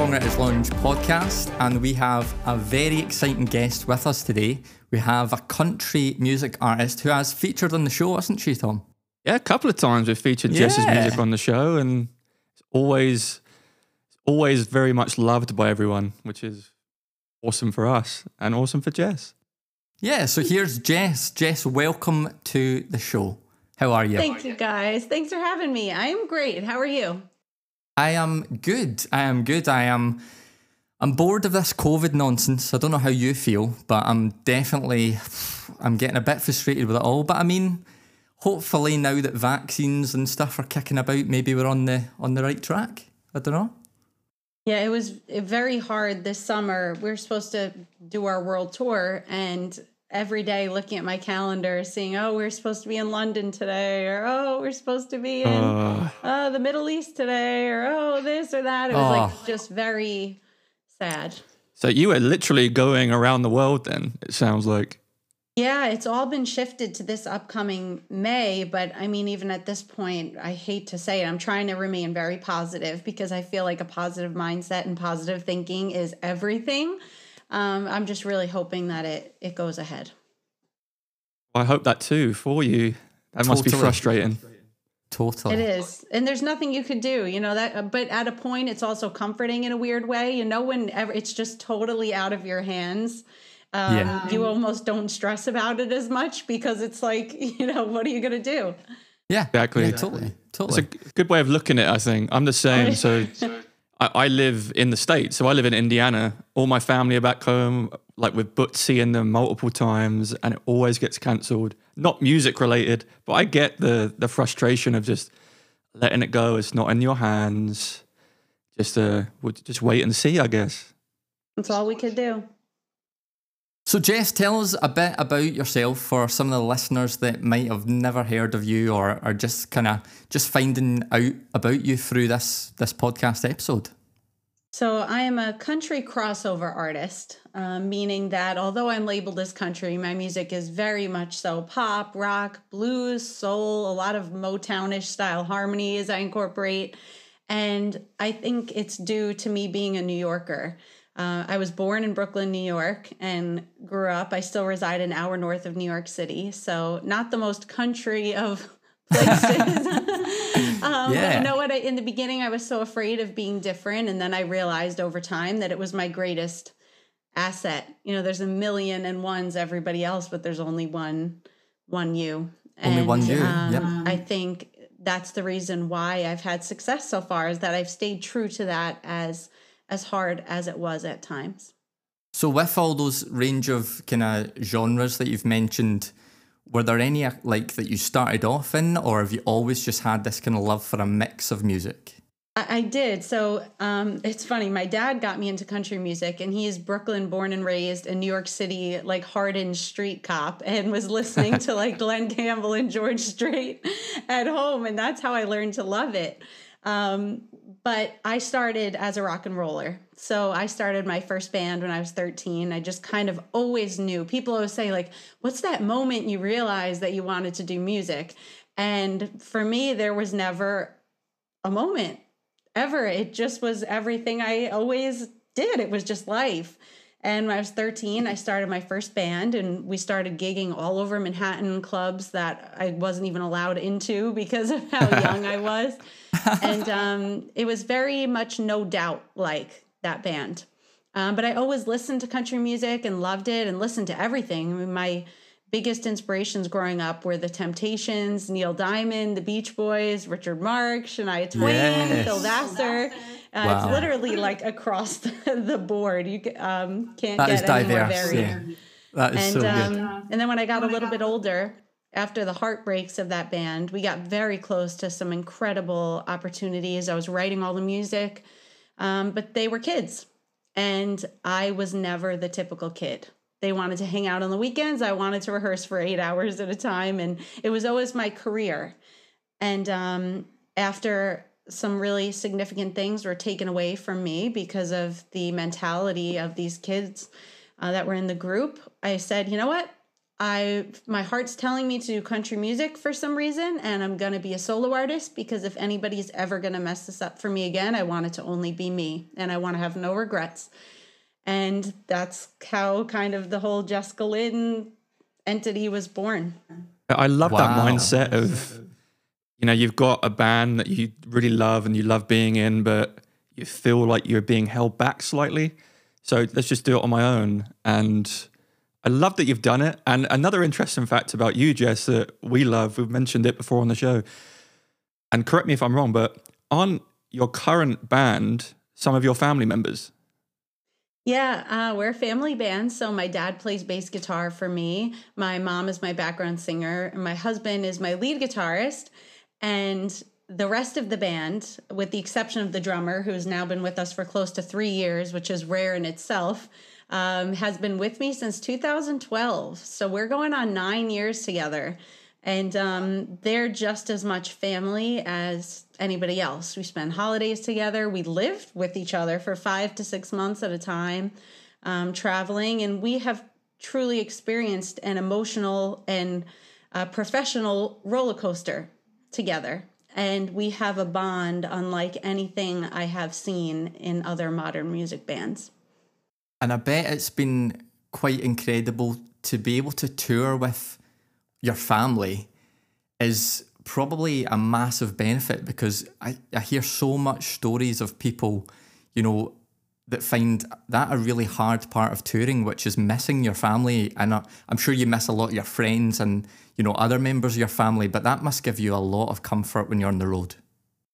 to Songwriters Lounge podcast, and we have a very exciting guest with us today. We have a country music artist who has featured on the show, hasn't she, Tom? Yeah, a couple of times we've featured Jess's music on the show, and it's always, always very much loved by everyone, which is awesome for us and awesome for Jess. Yeah, so here's Jess. Jess, welcome to the show. How are you? Thank you guys. Thanks for having me. I am great. How are you? I am good. I am good. I am. I'm bored of this COVID nonsense. I don't know how you feel, but I'm definitely. I'm getting a bit frustrated with it all. But I mean, hopefully now that vaccines and stuff are kicking about, maybe we're on the on the right track. I don't know. Yeah, it was very hard this summer. We're supposed to do our world tour, and every day looking at my calendar, seeing, oh, we're supposed to be in London today, or oh, we're supposed to be in Uh, uh, the Middle East today, or oh, this or that. It was Oh. like just very sad. so you were literally going around the world then, it sounds like. Yeah, it's all been shifted to this upcoming May, but I mean, even at this point, I hate to say it, I'm trying to remain very positive because I feel like a positive mindset and positive thinking is everything. Um, I'm just really hoping that it it goes ahead. I hope that too for you. That must be frustrating. Totally. It is, and there's nothing you could do, you know that. But at a point, it's also comforting in a weird way. You know, whenever it's just totally out of your hands. Um, Yeah. You almost don't stress about it as much because it's like, you know, what are you going to do? Yeah. Exactly. Yeah, totally. It's a good way of looking at it, I think. I'm the same. So I, I live in the States. So I live in Indiana. All my family are back home, like we've booked seeing them multiple times and it always gets cancelled. Not music related, but I get the the frustration of just letting it go. It's not in your hands. Just uh just wait and see, I guess. That's all we could do. So, Jess, tell us a bit about yourself for some of the listeners that might have never heard of you or are just kind of just finding out about you through this this podcast episode. So, I am a country crossover artist, uh, meaning that although I'm labeled as country, my music is very much so pop, rock, blues, soul, a lot of Motownish style harmonies I incorporate. And I think it's due to me being a New Yorker. Uh, I was born in Brooklyn, New York, and grew up. I still reside an hour north of New York City. So, not the most country of places. um, Yeah. But you know what? I, in the beginning, I was so afraid of being different. And then I realized over time that it was my greatest asset. You know, there's a million and ones everybody else, but there's only one, one you. Only one you, um, yep. I think that's the reason why I've had success so far is that I've stayed true to that as as hard as it was at times. So, with all those range of kind of genres that you've mentioned, were there any uh, like that you started off in, or have you always just had this kind of love for a mix of music? I, I did. So um, it's funny. My dad got me into country music, and he is Brooklyn born and raised, a New York City like hardened street cop, and was listening to like Glen Campbell and George Strait at home, and that's how I learned to love it. Um, but I started as a rock and roller. So I started my first band when I was 13. I just kind of always knew. People always say, like, what's that moment you realized that you wanted to do music? And for me, there was never a moment ever. It just was everything I always did. It was just life. And when I was 13, I started my first band and we started gigging all over Manhattan clubs that I wasn't even allowed into because of how young I was. And um, it was very much No Doubt like that band. Um, but I always listened to country music and loved it and listened to everything. I mean, my biggest inspirations growing up were the Temptations, Neil Diamond, the Beach Boys, Richard Marx, Shania Twain, Yes. Phil Vassar. Uh, Wow. It's literally like across the, the board. You um, can't That is get any more diverse. varied. Yeah. That is And so good. um, and then when I got a little bit older, after the heartbreaks of that band, we got very close to some incredible opportunities. I was writing all the music, um, but they were kids, and I was never the typical kid. They wanted to hang out on the weekends. I wanted to rehearse for eight hours at a time, and it was always my career. And um, after some really significant things were taken away from me because of the mentality of these kids uh, that were in the group, I said, you know what? I my heart's telling me to do country music for some reason, and I'm gonna be a solo artist because if anybody's ever gonna mess this up for me again, I want it to only be me, and I want to have no regrets. And that's how kind of the whole Jessica Lynn entity was born. I love that mindset of, you know, you've got a band that you really love and you love being in, but you feel like you're being held back slightly. So let's just do it on my own. And I love that you've done it. And another interesting fact about you, Jess, that we love, we've mentioned it before on the show. And correct me if I'm wrong, but aren't your current band some of your family members? Yeah, uh, we're a family band. So my dad plays bass guitar for me. My mom is my background singer. And my husband is my lead guitarist. And the rest of the band, with the exception of the drummer, who's now been with us for close to three years, which is rare in itself, um, has been with me since 2012. So we're going on nine years together. And um, they're just as much family as anybody else. We spend holidays together. We lived with each other for five to six months at a time, um, traveling. And we have truly experienced an emotional and uh, professional roller coaster together. And we have a bond unlike anything I have seen in other modern music bands. And I bet it's been quite incredible to be able to tour with your family is probably a massive benefit because I, I hear so much stories of people, you know, that find that a really hard part of touring, which is missing your family. And I'm sure you miss a lot of your friends and, you know, other members of your family, but that must give you a lot of comfort when you're on the road.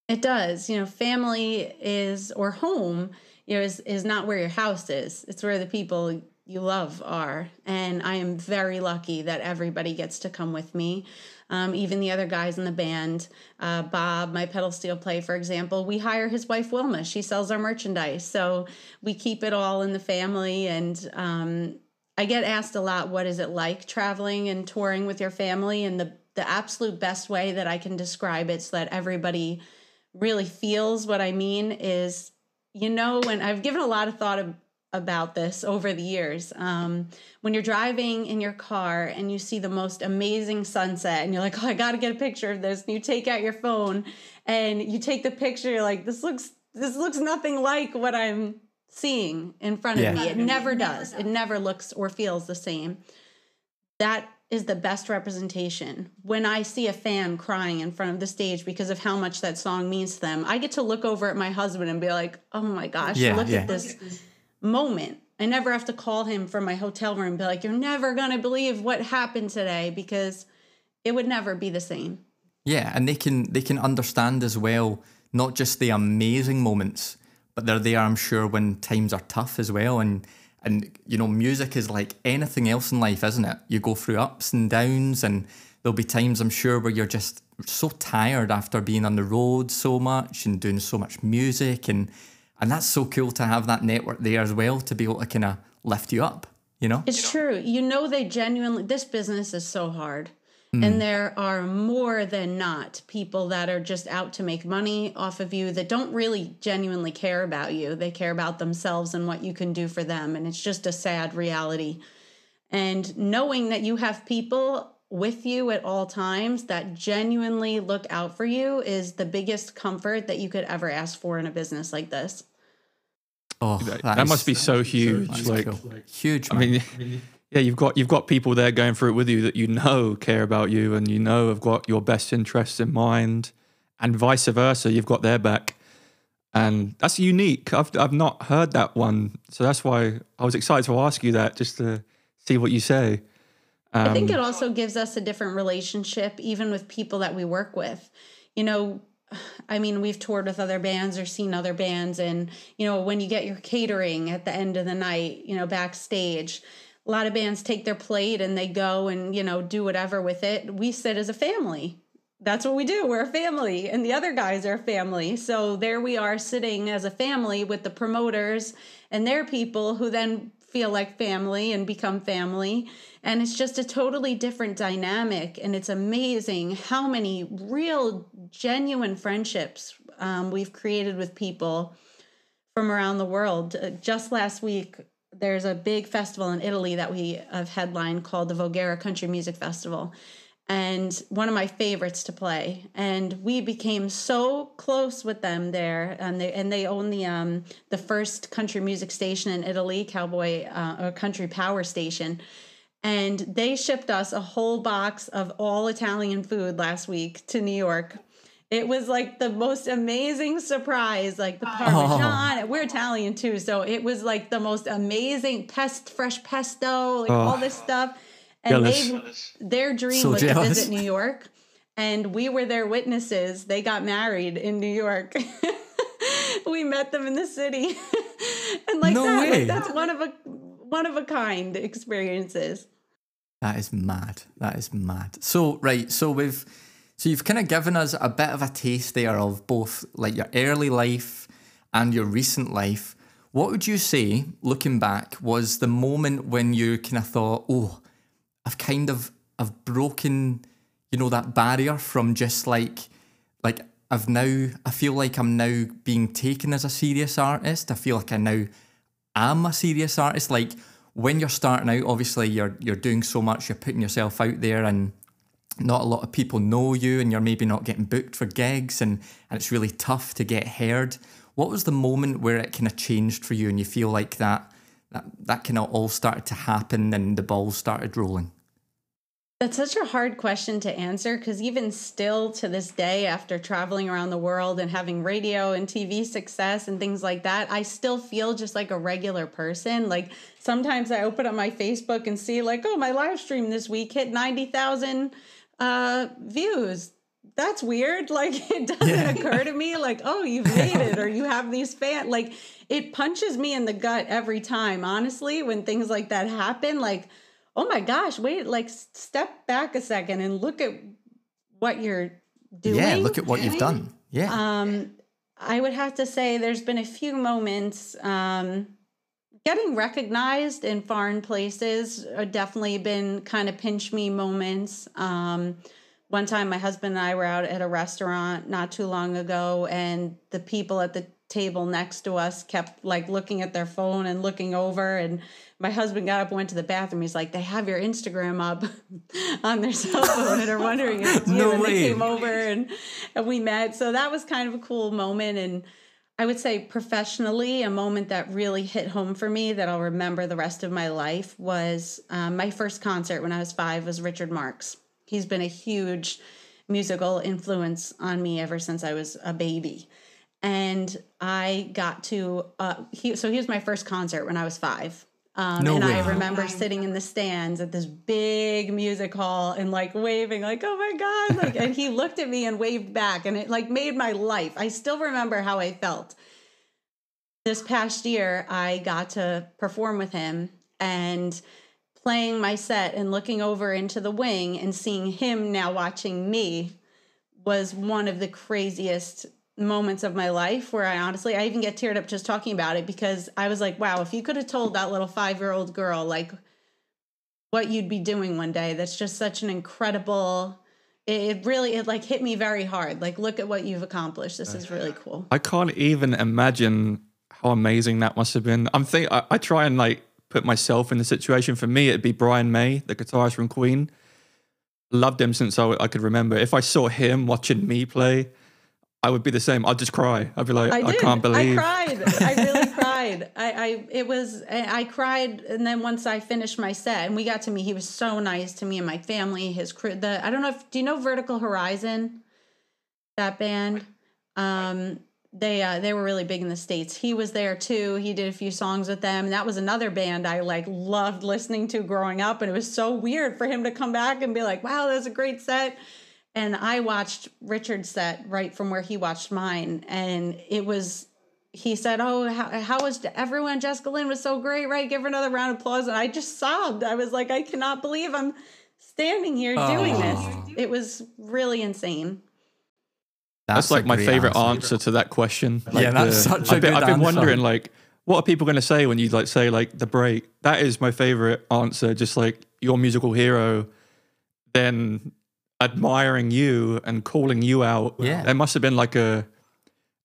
It does. You know, family is or home, you know, is is not where your house is. It's where the people you love are. And I am very lucky that everybody gets to come with me. Um, even the other guys in the band, uh, Bob, my pedal steel play, for example, we hire his wife Wilma. She sells our merchandise, so we keep it all in the family. And um, I get asked a lot, "What is it like traveling and touring with your family?" And the the absolute best way that I can describe it, so that everybody really feels what I mean is, you know, when I've given a lot of thought of, about this over the years. Um, when you're driving in your car and you see the most amazing sunset, and you're like, "Oh, I got to get a picture of this," and you take out your phone and you take the picture, you're like, "This looks this looks nothing like what I'm seeing in front of me." It never does. It never looks or feels the same. That is the best representation. When I see a fan crying in front of the stage because of how much that song means to them, I get to look over at my husband and be like, "Oh my gosh, Yeah, look yeah. at this moment." I never have to call him from my hotel room and be like, "You're never going to believe what happened today," because it would never be the same. Yeah, and they can they can understand as well not just the amazing moments, but they're there, I'm sure, when times are tough as well. And and you know, music is like anything else in life, isn't it? You go through ups and downs, and there'll be times I'm sure where you're just so tired after being on the road so much and doing so much music, and and that's so cool to have that network there as well to be able to kind of lift you up. You know? It's true. You know, they genuinely, this business is so hard. Mm. And there are more than not people that are just out to make money off of you that don't really genuinely care about you. They care about themselves and what you can do for them. And it's just a sad reality. And knowing that you have people with you at all times that genuinely look out for you is the biggest comfort that you could ever ask for in a business like this. Oh, That, is- must be so huge. that's like, cool. huge. I mean, yeah, you've got you've got people there going through it with you that you know care about you and you know have got your best interests in mind, and vice versa. You've got their back, and that's unique. I've I've not heard that one, so that's why I was excited to ask you that just to see what you say. I think Um, it also gives us a different relationship, even with people that we work with. You know, I mean, we've toured with other bands or seen other bands, and, you know, when you get your catering at the end of the night, you know, backstage, a lot of bands take their plate and they go and, you know, do whatever with it. We sit as a family. That's what we do. We're a family, and the other guys are a family. So there we are sitting as a family with the promoters and their people who then feel like family and become family. And it's just a totally different dynamic. And it's amazing how many real, genuine friendships um, we've created with people from around the world. Uh, just last week, there's a big festival in Italy that we have headlined called the Voghera Country Music Festival and one of my favorites to play. And we became so close with them there, and they and they own the um the first country music station in Italy, Cowboy uh, or Country Power Station. And they shipped us a whole box of all Italian food last week to New York. It was like the most amazing surprise, like the Parmesan. Oh. We're Italian too, so it was like the most amazing pest, fresh pesto, like oh. all this stuff and they their dream so was jealous. to visit New York, and we were their witnesses. They got married in New York. we met them in the city, and like no that, like, that's one of a one of a kind experiences. That is mad. That is mad. So right, so we've so you've kind of given us a bit of a taste there of both like your early life and your recent life. What would you say, looking back, was the moment when you kind of thought, oh, I've kind of I've broken, you know, that barrier from just like like I've now I feel like I'm now being taken as a serious artist. I feel like I now am a serious artist. Like when you're starting out, obviously you're you're doing so much, you're putting yourself out there and not a lot of people know you and you're maybe not getting booked for gigs and, and it's really tough to get heard. What was the moment where it kind of changed for you and you feel like that that, that kind of all started to happen and the balls started rolling? That's such a hard question to answer because even still to this day, after traveling around the world and having radio and TV success and things like that, I still feel just like a regular person. Like sometimes I open up my Facebook and see, like, oh, my live stream this week hit 90,000 uh, views. That's weird. Like it doesn't yeah. occur to me, like, oh, you've made it or you have these fans. Like it punches me in the gut every time, honestly, when things like that happen. Like, oh my gosh, wait, like step back a second and look at what you're doing. Yeah, look at what you've done. Yeah. Um, I would have to say there's been a few moments um, getting recognized in foreign places definitely been kind of pinch me moments. Um, one time my husband and I were out at a restaurant not too long ago and the people at the table next to us kept like looking at their phone and looking over and my husband got up went to the bathroom. He's like they have your instagram up on their cell phone and are wondering if it's you no and way. they came over and, and we met. So that was kind of a cool moment and i would say professionally a moment that really hit home for me that i'll remember the rest of my life was um, my first concert when i was five was richard marx. He's been a huge musical influence on me ever since i was a baby and I got to uh, he so he was my first concert when I was five. Um, no and way. I remember sitting in the stands at this big music hall and like waving, like, oh my God. Like, and he looked at me and waved back, and it like made my life. I still remember how I felt. This past year, I got to perform with him and playing my set and looking over into the wing and seeing him now watching me was one of the craziest moments of my life where I honestly I even get teared up just talking about it because I was like, wow, if you could have told that little 5-year-old girl like what you'd be doing one day, that's just such an incredible it really it like hit me very hard. Like look at what you've accomplished. This is really cool. I can't even imagine how amazing that must have been. I'm think I, I try and like put myself in the situation. For me, it'd be Brian May, the guitarist from Queen. Loved him since I, I could remember. If I saw him watching me play, I would be the same. I'd just cry. I'd be like, I, I can't believe. I cried. I really cried. I, I, it was, I cried. And then once I finished my set and we got to meet, he was so nice to me and my family, his crew. The, I don't know if, do you know Vertical Horizon? That band? Um, they uh, they were really big in the states. He was there too. He did a few songs with them. And that was another band I like loved listening to growing up. And it was so weird for him to come back and be like, "Wow, that was a great set." And I watched Richard's set right from where he watched mine, and it was. He said, "Oh, how, how was everyone? Jessica Lynn was so great, right? Give her another round of applause." And I just sobbed. I was like, "I cannot believe I'm standing here oh. doing this." It was really insane. That's, that's like my favorite answer. answer. to that question. Like yeah, that's the, such a I've been, I've been wondering, like, what are people going to say when you like say like the break? That is my favorite answer. Just like your musical hero, then admiring you and calling you out. Yeah. There must have been like a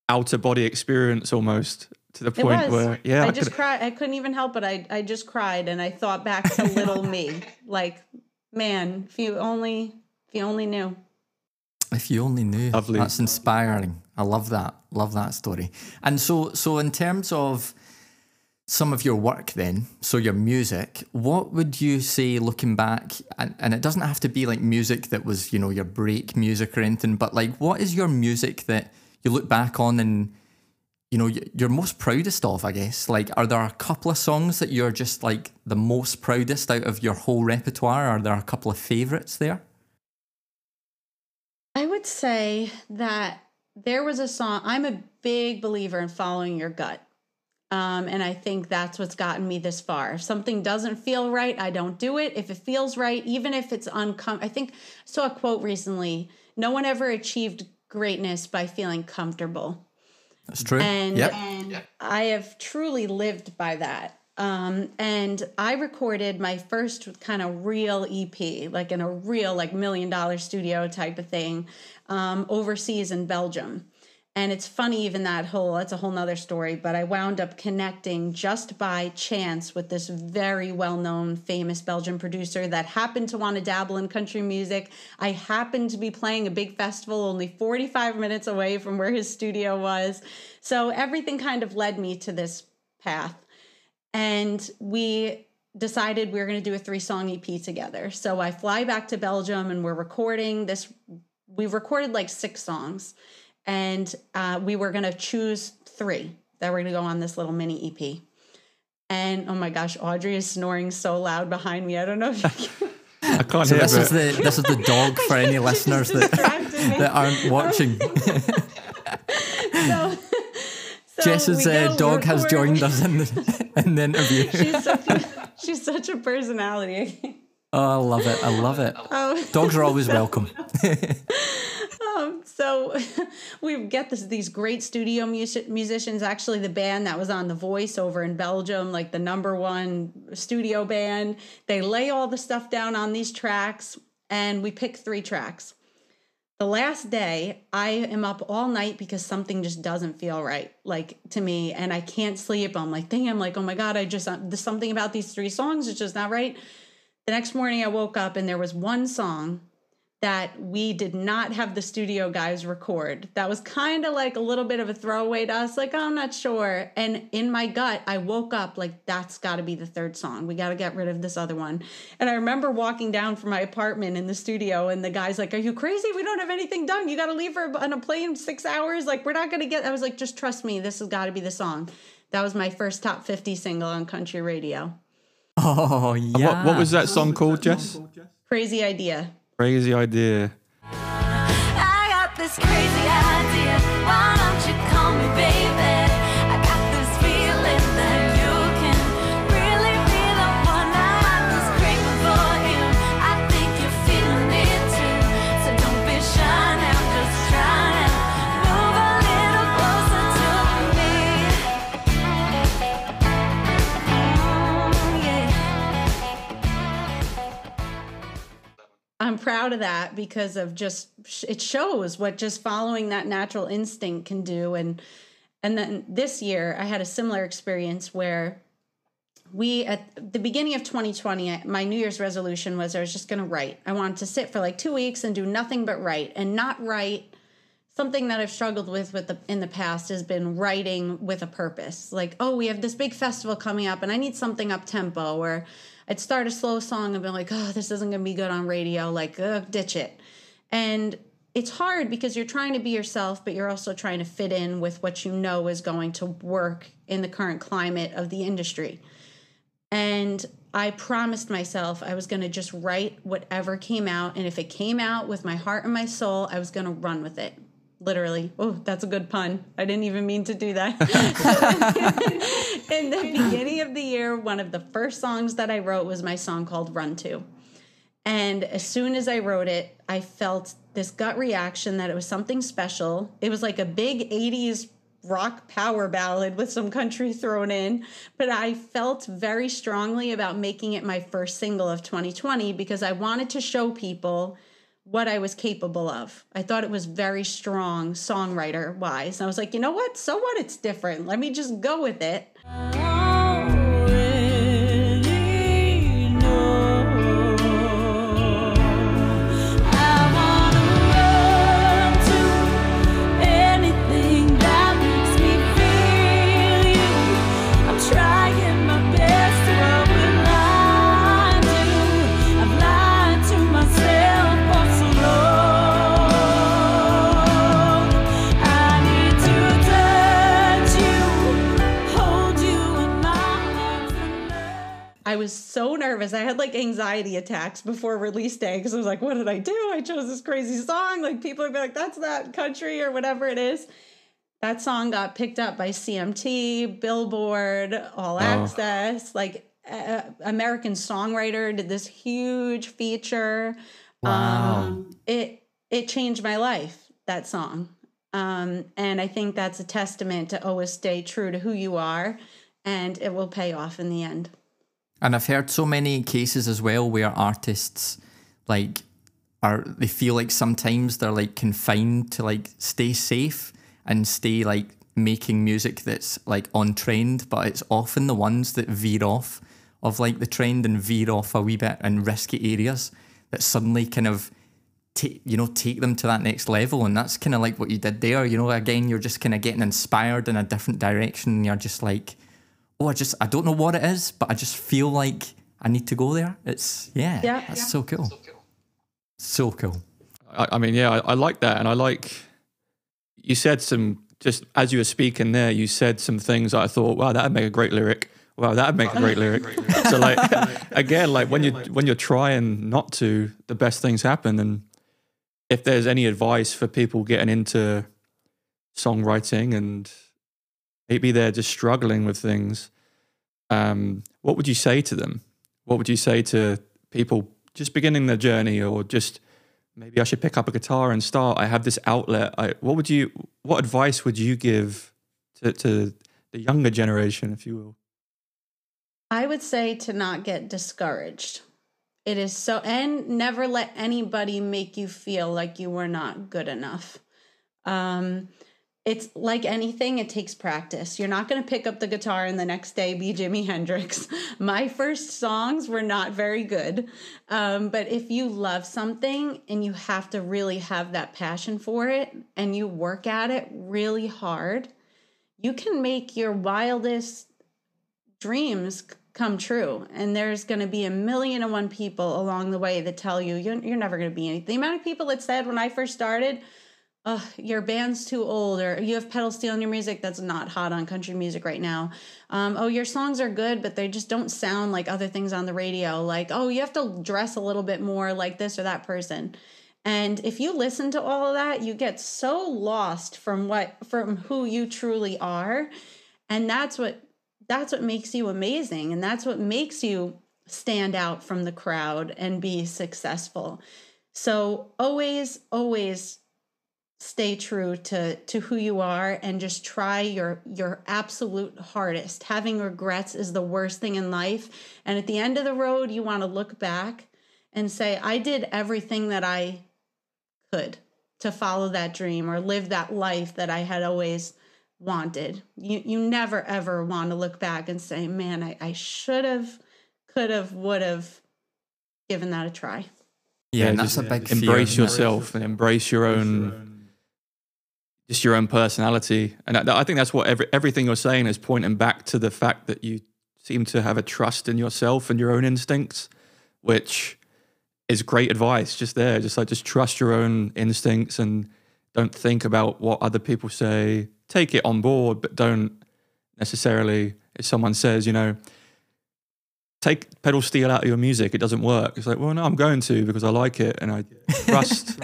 outer body experience almost to the point where yeah, I, I, just could, cried. I couldn't even help it. I I just cried, and I thought back to little me. Like, man, if you only, if you only knew. If you only knew. Lovely. That's inspiring. I love that. Love that story. And so so in terms of some of your work then, so your music, what would you say looking back and, and it doesn't have to be like music that was, you know, your break music or anything, but like what is your music that you look back on and you know you're most proudest of, I guess? Like are there a couple of songs that you're just like the most proudest out of your whole repertoire? Are there a couple of favorites there? I would say that there was a song. I'm a big believer in following your gut. Um, and I think that's what's gotten me this far. If something doesn't feel right, I don't do it. If it feels right, even if it's uncomfortable, I think I saw a quote recently no one ever achieved greatness by feeling comfortable. That's true. And, yep. and I have truly lived by that. Um, and I recorded my first kind of real EP, like in a real, like million dollar studio type of thing, um, overseas in Belgium. And it's funny, even that whole, that's a whole nother story, but I wound up connecting just by chance with this very well known, famous Belgian producer that happened to want to dabble in country music. I happened to be playing a big festival only 45 minutes away from where his studio was. So everything kind of led me to this path. And we decided we were going to do a three song EP together. So I fly back to Belgium and we're recording this. We've recorded like six songs and uh, we were going to choose three that were going to go on this little mini EP. And oh my gosh, Audrey is snoring so loud behind me. I don't know if you can. I can't So hear this is the this is the dog for any listeners that, that aren't watching. So, so Jess's uh, go, dog has joined us in the, in the interview. She's such, a, she's such a personality. Oh, I love it. I love it. Oh. Dogs are always welcome. So we get this, these great studio music, musicians. Actually, the band that was on The Voice over in Belgium, like the number one studio band, they lay all the stuff down on these tracks, and we pick three tracks. The last day, I am up all night because something just doesn't feel right, like to me, and I can't sleep. I'm like, damn, like, oh my god, I just uh, there's something about these three songs is just not right. The next morning, I woke up and there was one song that we did not have the studio guys record. That was kind of like a little bit of a throwaway to us, like, oh, I'm not sure. And in my gut, I woke up like, that's got to be the third song. We got to get rid of this other one. And I remember walking down from my apartment in the studio, and the guy's like, Are you crazy? We don't have anything done. You got to leave her on a plane six hours. Like, we're not going to get. I was like, Just trust me. This has got to be the song. That was my first top 50 single on country radio. Oh yeah. What, what was that song called, Jess? Crazy idea. Crazy idea. I'm proud of that because of just it shows what just following that natural instinct can do and and then this year I had a similar experience where we at the beginning of 2020 I- my new year's resolution was I was just going to write. I wanted to sit for like 2 weeks and do nothing but write and not write something that I've struggled with with the, in the past has been writing with a purpose. Like, oh, we have this big festival coming up, and I need something up tempo. Or I'd start a slow song and be like, oh, this isn't gonna be good on radio. Like, ditch it. And it's hard because you're trying to be yourself, but you're also trying to fit in with what you know is going to work in the current climate of the industry. And I promised myself I was going to just write whatever came out. And if it came out with my heart and my soul, I was going to run with it. Literally. Oh, that's a good pun. I didn't even mean to do that. In the beginning of the year, one of the first songs that I wrote was my song called Run To. And as soon as I wrote it, I felt this gut reaction that it was something special. It was like a big 80s rock power ballad with some country thrown in, but I felt very strongly about making it my first single of 2020 because I wanted to show people what I was capable of. I thought it was very strong songwriter wise. And I was like, you know what? So what? It's different. Let me just go with it. Nervous. I had like anxiety attacks before release day because I was like, what did I do? I chose this crazy song. Like people would be like, that's that country or whatever it is. That song got picked up by CMT, Billboard, All Access. Like uh, American Songwriter did this huge feature. Wow. Um, it it changed my life. That song. Um, and I think that's a testament to always stay true to who you are, and it will pay off in the end. And I've heard so many cases as well where artists like are they feel like sometimes they're like confined to like stay safe and stay like making music that's like on trend, but it's often the ones that veer off of like the trend and veer off a wee bit in risky areas that suddenly kind of take you know take them to that next level. And that's kind of like what you did there. You know again you're just kind of getting inspired in a different direction. You're just like oh, I just I don't know what it is, but I just feel like I need to go there. It's yeah, Yeah. that's so cool. So cool. I, I mean, yeah, I, I like that, and I like you said some just as you were speaking there. You said some things that I thought, wow, that'd make a great lyric. Wow, that'd make a great lyric. so like again, like when you when you're trying not to, the best things happen. And if there's any advice for people getting into songwriting and maybe they're just struggling with things, um, what would you say to them? What would you say to people just beginning their journey or just maybe I should pick up a guitar and start. I have this outlet. I, what would you? What advice would you give to, to the younger generation, if you will? I would say to not get discouraged. It is so, and never let anybody make you feel like you were not good enough. Um, it's like anything, it takes practice. You're not going to pick up the guitar and the next day be Jimi Hendrix. My first songs were not very good. Um, but if you love something and you have to really have that passion for it and you work at it really hard, you can make your wildest dreams come true. And there's going to be a million and one people along the way that tell you you're, you're never going to be anything. The amount of people that said when I first started, oh, your band's too old, or you have pedal steel in your music that's not hot on country music right now. Um, oh, your songs are good, but they just don't sound like other things on the radio. Like, oh, you have to dress a little bit more like this or that person. And if you listen to all of that, you get so lost from what from who you truly are. And that's what that's what makes you amazing and that's what makes you stand out from the crowd and be successful. So always always stay true to to who you are and just try your your absolute hardest. Having regrets is the worst thing in life. And at the end of the road you want to look back and say i did everything that i could to follow that dream or live that life that i had always wanted. You you never ever want to look back and say man i, I should have could have would have given that a try. Yeah, and that's just a big fear, embrace isn't it? yourself and embrace your own, just your own personality. And I, I think that's what every, everything you're saying is pointing back to the fact that you seem to have a trust in yourself and your own instincts, which is great advice. Just there, just like just trust your own instincts and don't think about what other people say. Take it on board, but don't necessarily. If someone says, you know, take pedal steel out of your music, it doesn't work. It's like, well, no, I'm going to because I like it and I trust.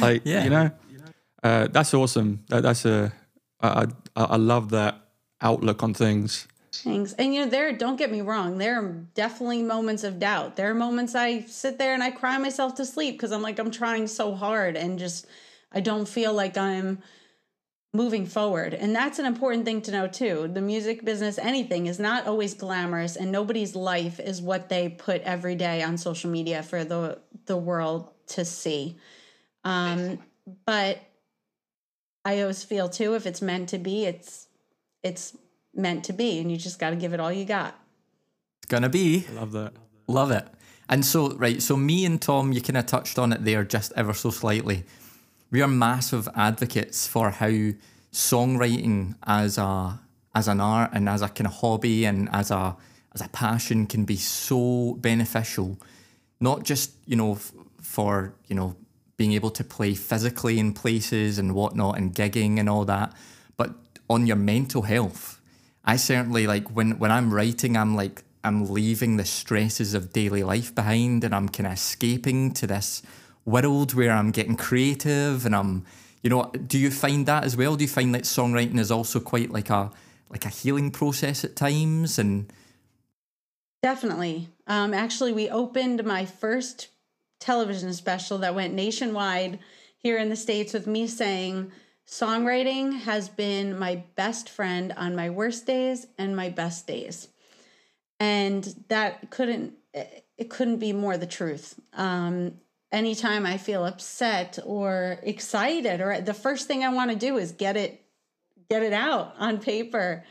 like, Yeah. you know, uh, that's awesome. That, that's a, I, I, I love that outlook on things. Thanks. And you know, there, don't get me wrong, there are definitely moments of doubt. There are moments I sit there and I cry myself to sleep because I'm like, I'm trying so hard and just, I don't feel like I'm moving forward. And that's an important thing to know too. The music business, anything is not always glamorous and nobody's life is what they put every day on social media for the the world to see. Um, but I always feel too, if it's meant to be, it's it's meant to be, and you just got to give it all you got. It's gonna be. Love that. Love it. And so, right, so me and Tom, you kind of touched on it there just ever so slightly. We are massive advocates for how songwriting as a as an art and as a kind of hobby and as a as a passion can be so beneficial, not just you know f- for you know being able to play physically in places and whatnot and gigging and all that, but on your mental health. I certainly like when when I'm writing, I'm like I'm leaving the stresses of daily life behind and I'm kind of escaping to this world where I'm getting creative and I'm you know do you find that as well do you find that songwriting is also quite like a like a healing process at times and Definitely. Um, actually, we opened my first television special that went nationwide here in the States with me saying, Songwriting has been my best friend on my worst days and my best days. And that couldn't, it couldn't be more the truth. Um, anytime I feel upset or excited, or the first thing I want to do is get it, get it out on paper.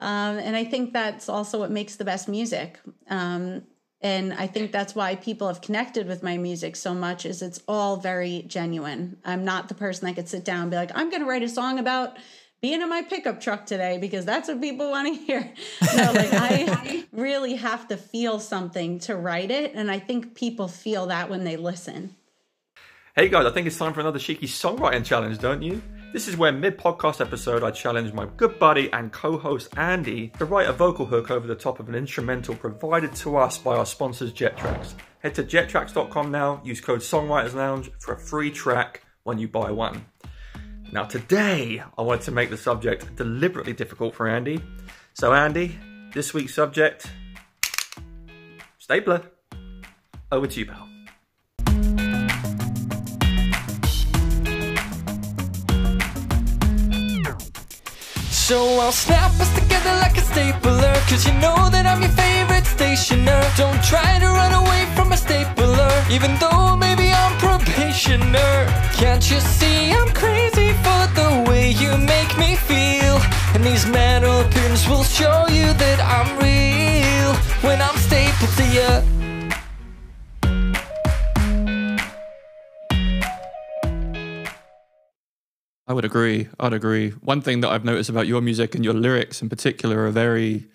Um, and I think that's also what makes the best music. Um, and I think that's why people have connected with my music so much is it's all very genuine. I'm not the person that could sit down and be like, I'm going to write a song about being in my pickup truck today because that's what people want to hear. No, like I really have to feel something to write it. And I think people feel that when they listen. Hey guys, I think it's time for another cheeky songwriting challenge, don't you? This is where mid podcast episode I challenge my good buddy and co host Andy to write a vocal hook over the top of an instrumental provided to us by our sponsors JetTracks. Head to jettracks.com now, use code Songwriters Lounge for a free track when you buy one. Now, today I wanted to make the subject deliberately difficult for Andy. So, Andy, this week's subject stapler. Over to you, pal. So I'll snap us together like a stapler Cause you know that I'm your favorite stationer. Don't try to run away from a stapler Even though maybe I'm probationer. Can't you see I'm crazy for the way you make me feel? And these metal pins will show would agree. I'd agree. One thing that I've noticed about your music and your lyrics in particular are very,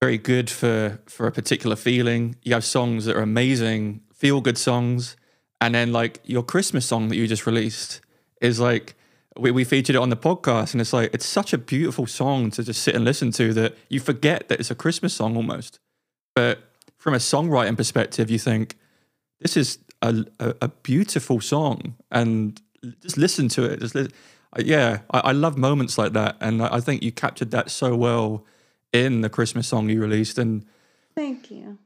very good for for a particular feeling. You have songs that are amazing, feel good songs, and then like your Christmas song that you just released is like we, we featured it on the podcast, and it's like it's such a beautiful song to just sit and listen to that you forget that it's a Christmas song almost. But from a songwriting perspective, you think this is a, a, a beautiful song and just listen to it. Just li- yeah, I, I love moments like that, and I I think you captured that so well in the Christmas song you released, and Thank you.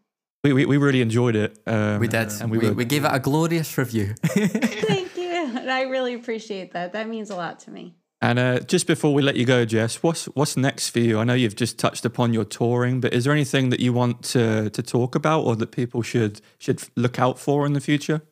we we, we really enjoyed it. Um, we did and we, we, we, gave it a glorious review Thank you. And I really appreciate that. That means a lot to me. And uh, just before we let you go, Jess, what's what's next for you? I know you've just touched upon your touring, but is there anything that you want to to talk about, or that people should should look out for in the future?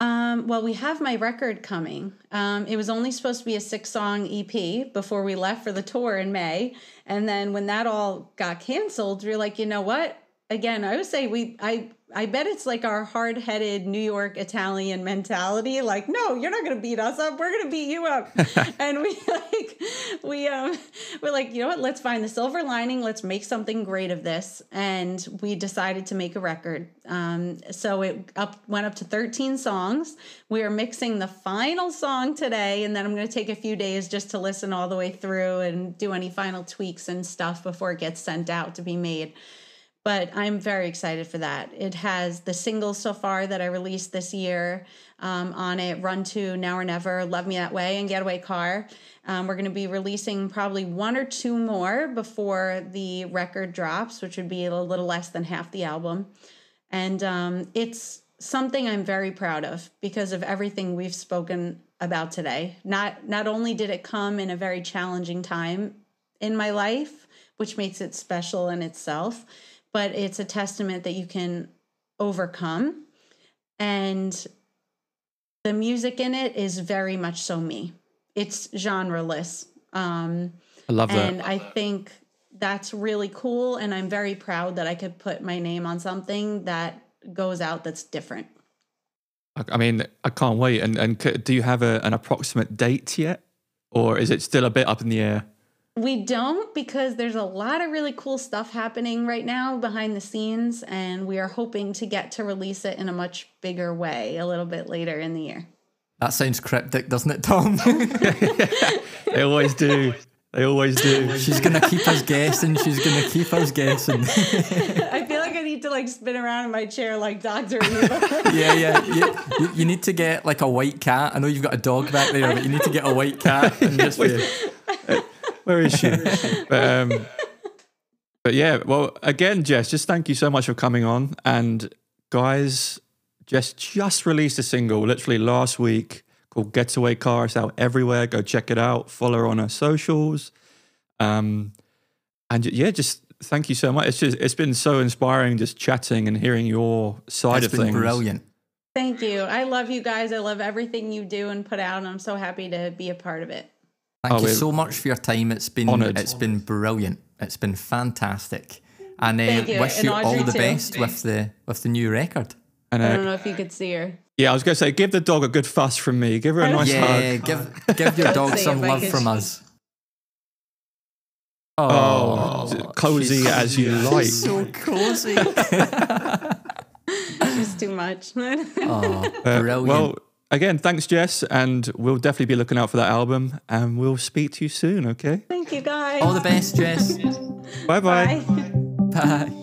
Um, well, we have my record coming. Um, it was only supposed to be a six song EP before we left for the tour in May. And then when that all got canceled, we are like, you know what? Again, I would say we, I, I bet it's like our hard headed New York Italian mentality. Like, no, you're not going to beat us up. We're going to beat you up. and we like, we, um, we're like, you know what? Let's find the silver lining. Let's make something great of this. And we decided to make a record. Um, so it up went up to 13 songs. We are mixing the final song today, and then I'm going to take a few days just to listen all the way through and do any final tweaks and stuff before it gets sent out to be made but I'm very excited for that. It has the singles so far that I released this year um, on it Run to Now or Never, Love Me That Way, and Getaway Car. Um, we're going to be releasing probably one or two more before the record drops, which would be a little less than half the album. And um, it's something I'm very proud of because of everything we've spoken about today. Not not only did it come in a very challenging time in my life, which makes it special in itself, but it's a testament that you can overcome. and the music in it is very much so me. It's genreless. Um, I love that. and I think that's really cool. And I'm very proud that I could put my name on something that goes out that's different. I- mean, I can't wait. And and do you have a, an approximate date yet, or is it still a bit up in the air? We don't because there's a lot of really cool stuff happening right now behind the scenes, and we are hoping to get to release it in a much bigger way a little bit later in the year. That sounds cryptic, doesn't it, Tom? They always do. They always do. she's gonna keep us guessing. She's gonna keep us guessing. I feel like I need to like spin around in my chair like Doctor Evil. yeah, yeah. You, you, you need to get like a white cat. I know you've got a dog back there, but you need to get a white cat and just be, Where is she? but, um, but yeah, well, again, Jess, just thank you so much for coming on. And guys, Jess just released a single literally last week called Getaway Car. It's out everywhere. Go check it out. Follow her on her socials. Um, and yeah, just thank you so much. It's just it's been so inspiring just chatting and hearing your side it's of been things. brilliant. Thank you. I love you guys. I love everything you do and put out, and I'm so happy to be a part of it. Thank Oh, you so much for your time. It's been honoured. it's been brilliant. It's been fantastic. And uh, Thank you, wish and you all the too. best with the with the new record. And I uh, don't know if you could see her. yeah, I was going to say, give the dog a good fuss from me. Give her a nice yeah, hug. give give your dog some love could- from us. Oh, cozy she's- as you like. she's So cozy. She's too much. oh, Uh, brilliant. well, again, thanks, Jess, and we'll definitely be looking out for that album, and we'll speak to you soon. Okay, Thank you guys. all the best, Jess. bye bye. Bye. Bye.